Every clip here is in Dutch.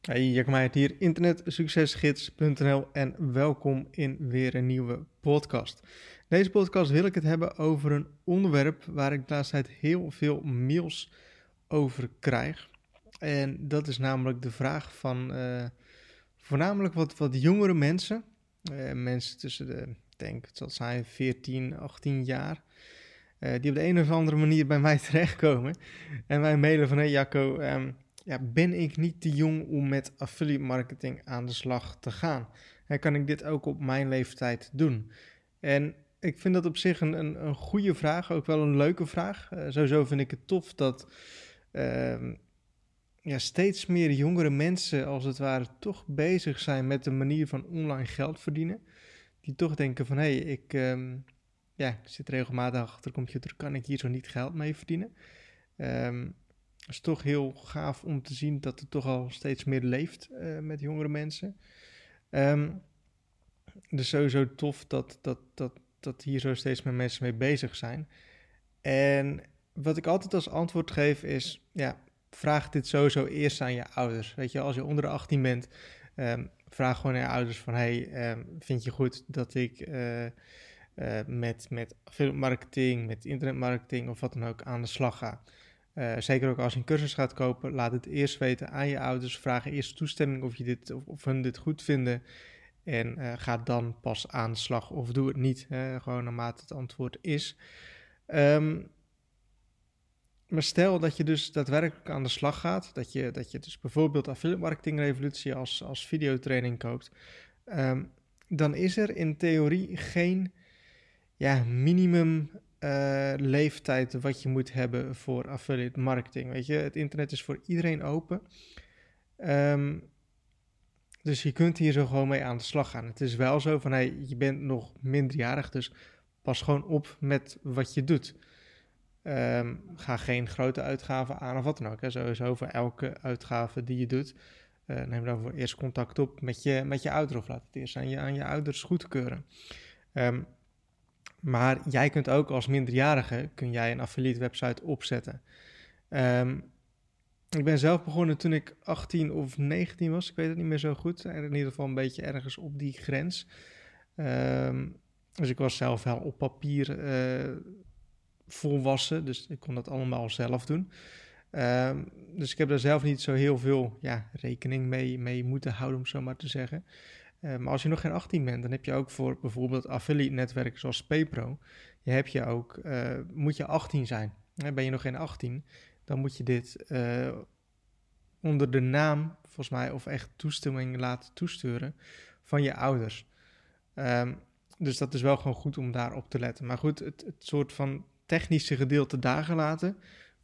Hey, Jack Meijert hier, internetsuccesgids.nl en welkom in weer een nieuwe podcast. Deze podcast wil ik het hebben over een onderwerp waar ik de laatste tijd heel veel mails over krijg. En dat is namelijk de vraag van uh, voornamelijk wat, wat jongere mensen, uh, mensen tussen de, denk het zal zijn 14, 18 jaar, uh, die op de een of andere manier bij mij terechtkomen en mij mailen van hey Jacco... Um, ja, ben ik niet te jong om met affiliate marketing aan de slag te gaan? En kan ik dit ook op mijn leeftijd doen? En ik vind dat op zich een, een, een goede vraag, ook wel een leuke vraag. Uh, sowieso vind ik het tof dat uh, ja, steeds meer jongere mensen, als het ware, toch bezig zijn met de manier van online geld verdienen. Die toch denken van, hé, hey, ik, um, ja, zit regelmatig achter de computer, kan ik hier zo niet geld mee verdienen? Um, het is toch heel gaaf om te zien dat het toch al steeds meer leeft uh, met jongere mensen. Um, dus sowieso tof dat, dat, dat, dat hier zo steeds meer mensen mee bezig zijn. En wat ik altijd als antwoord geef is, ja, vraag dit sowieso eerst aan je ouders. Weet je, als je onder de 18 bent, um, vraag gewoon aan je ouders van, hey, um, vind je goed dat ik uh, uh, met, met marketing, met internetmarketing of wat dan ook aan de slag ga? Uh, zeker ook als je een cursus gaat kopen, laat het eerst weten aan je ouders. Vraag eerst toestemming of, je dit, of, of hun dit goed vinden. En uh, ga dan pas aan de slag of doe het niet. Hè, gewoon naarmate het antwoord is. Um, maar stel dat je dus daadwerkelijk aan de slag gaat. Dat je, dat je dus bijvoorbeeld Affiliate Marketing Revolutie als, als videotraining koopt. Um, dan is er in theorie geen ja, minimum uh, leeftijd wat je moet hebben voor affiliate marketing. Weet je, het internet is voor iedereen open. Um, dus je kunt hier zo gewoon mee aan de slag gaan. Het is wel zo van, hey, je bent nog minderjarig, dus pas gewoon op met wat je doet. Um, ga geen grote uitgaven aan of wat dan ook. Hè. Sowieso voor elke uitgave die je doet, uh, neem dan voor eerst contact op met je, met je ouder of laat het eerst aan je, aan je ouders goedkeuren. Um, maar jij kunt ook als minderjarige kun jij een affiliate website opzetten. Um, ik ben zelf begonnen toen ik 18 of 19 was. Ik weet het niet meer zo goed. In ieder geval een beetje ergens op die grens. Um, dus ik was zelf wel op papier uh, volwassen. Dus ik kon dat allemaal zelf doen. Um, dus ik heb daar zelf niet zo heel veel ja, rekening mee, mee moeten houden, om zo maar te zeggen. Maar als je nog geen 18 bent, dan heb je ook voor bijvoorbeeld affiliate netwerken zoals PayPro, je heb je ook, uh, moet je 18 zijn. ben je nog geen 18, dan moet je dit uh, onder de naam, volgens mij, of echt toestemming laten toesturen van je ouders. Um, dus dat is wel gewoon goed om daarop te letten. Maar goed, het, het soort van technische gedeelte daar gelaten,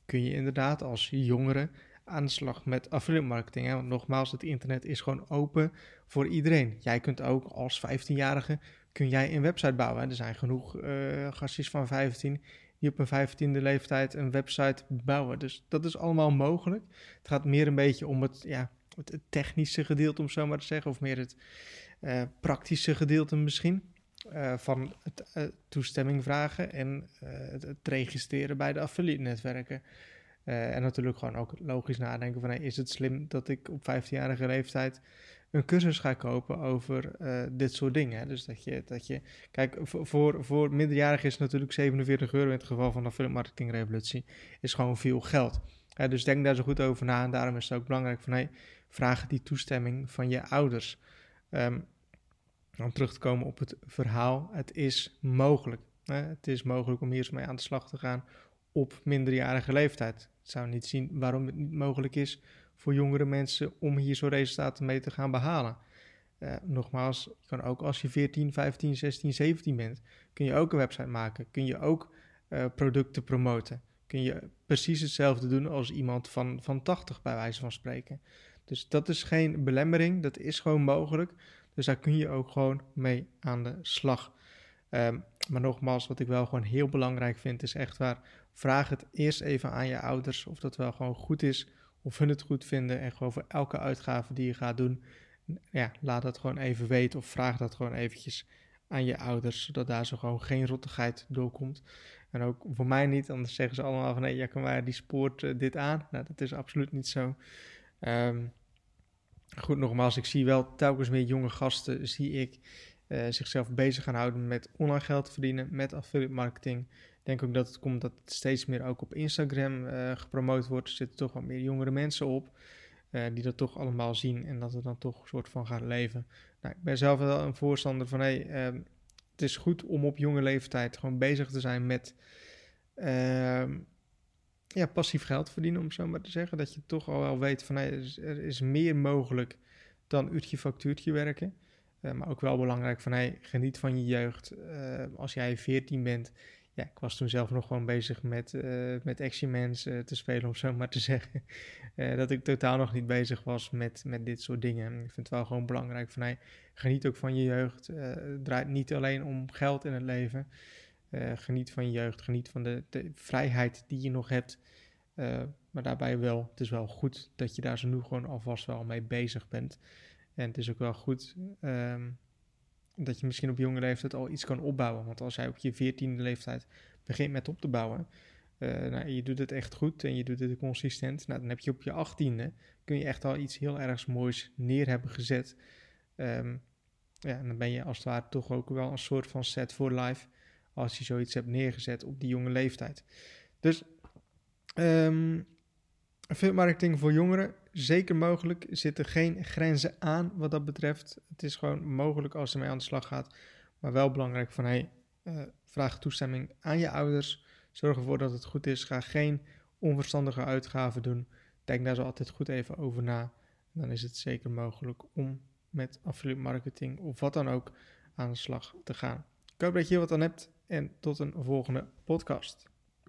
kun je inderdaad als jongere aan de slag met affiliate marketing. Hè? Want nogmaals, het internet is gewoon open voor iedereen. Jij kunt ook als 15-jarige kun jij een website bouwen. Hè? Er zijn genoeg uh, gastjes van 15 die op een 15e leeftijd een website bouwen. Dus dat is allemaal mogelijk. Het gaat meer een beetje om het, ja, het, technische gedeelte, om zo maar te zeggen, of meer het uh, praktische gedeelte misschien. Uh, van het toestemming vragen en het, het, registreren bij de affiliate netwerken. Uh, en natuurlijk gewoon ook logisch nadenken van hey, is het slim dat ik op 15-jarige leeftijd een cursus ga kopen over uh, dit soort dingen. Hè? Dus dat je, dat je kijk, voor, voor minderjarigen is natuurlijk 47 euro in het geval van de affiliate marketing revolutie, is gewoon veel geld. Uh, dus denk daar zo goed over na en daarom is het ook belangrijk van hey, vraag die toestemming van je ouders. Um, om terug te komen op het verhaal, het is mogelijk. Hè? Het is mogelijk om hier eens mee aan de slag te gaan op minderjarige leeftijd. Ik zou niet zien waarom het niet mogelijk is voor jongere mensen om hier zo'n resultaten mee te gaan behalen. Uh, nogmaals, je kan ook als je 14, 15, 16, 17 bent, kun je ook een website maken. Kun je ook uh, producten promoten. Kun je precies hetzelfde doen als iemand van, van 80, bij wijze van spreken. Dus dat is geen belemmering, dat is gewoon mogelijk. Dus daar kun je ook gewoon mee aan de slag. Um, maar nogmaals, wat ik wel gewoon heel belangrijk vind, is echt waar. Vraag het eerst even aan je ouders of dat wel gewoon goed is, of hun het goed vinden. En gewoon voor elke uitgave die je gaat doen, ja, laat dat gewoon even weten of vraag dat gewoon eventjes aan je ouders, zodat daar zo gewoon geen rottigheid doorkomt. En ook voor mij niet, anders zeggen ze allemaal van nee, ja, kan maar die spoort uh, dit aan. Nou, dat is absoluut niet zo. Um, goed, nogmaals, ik zie wel telkens meer jonge gasten, zie ik, uh, zichzelf bezig gaan houden met online geld verdienen, met affiliate marketing. Denk ook dat het komt dat het steeds meer ook op Instagram uh, gepromoot wordt. Er zitten toch wat meer jongere mensen op uh, die dat toch allemaal zien en dat het dan toch een soort van gaat leven. Nou, ik ben zelf wel een voorstander van, hey, ehm, het is goed om op jonge leeftijd gewoon bezig te zijn met ehm, ja, passief geld verdienen, om zo maar te zeggen. Dat je toch al wel weet van, hey, er is meer mogelijk dan uurtje factuurtje werken. Uh, maar ook wel belangrijk van, hey, geniet van je jeugd. Als jij 14 bent, ja, ik was toen zelf nog gewoon bezig met, uh, met Action te spelen, om zo maar te zeggen. dat ik totaal nog niet bezig was met, met dit soort dingen. Ik vind het wel gewoon belangrijk van, hey, geniet ook van je jeugd. het draait niet alleen om geld in het leven. geniet van je jeugd, geniet van de, de vrijheid die je nog hebt. maar daarbij wel, het is wel goed dat je daar zo nu gewoon alvast wel mee bezig bent. En het is ook wel goed um, dat je misschien op jonge leeftijd al iets kan opbouwen. Want als jij op je veertiende leeftijd begint met op te bouwen, uh, nou, je doet het echt goed en je doet het consistent, nou, dan heb je op je achttiende, kun je echt al iets heel ergs moois neer hebben gezet. Um, ja, en dan ben je als het ware toch ook wel een soort van set for life als je zoiets hebt neergezet op die jonge leeftijd. Dus um, marketing voor jongeren, zeker mogelijk. Er zitten geen grenzen aan wat dat betreft. Het is gewoon mogelijk als je mee aan de slag gaat. Maar wel belangrijk van, hey, uh, vraag toestemming aan je ouders. Zorg ervoor dat het goed is. Ga geen onverstandige uitgaven doen. Denk daar zo altijd goed even over na. Dan is het zeker mogelijk om met affiliate marketing of wat dan ook aan de slag te gaan. Ik hoop dat je hier wat aan hebt en tot een volgende podcast.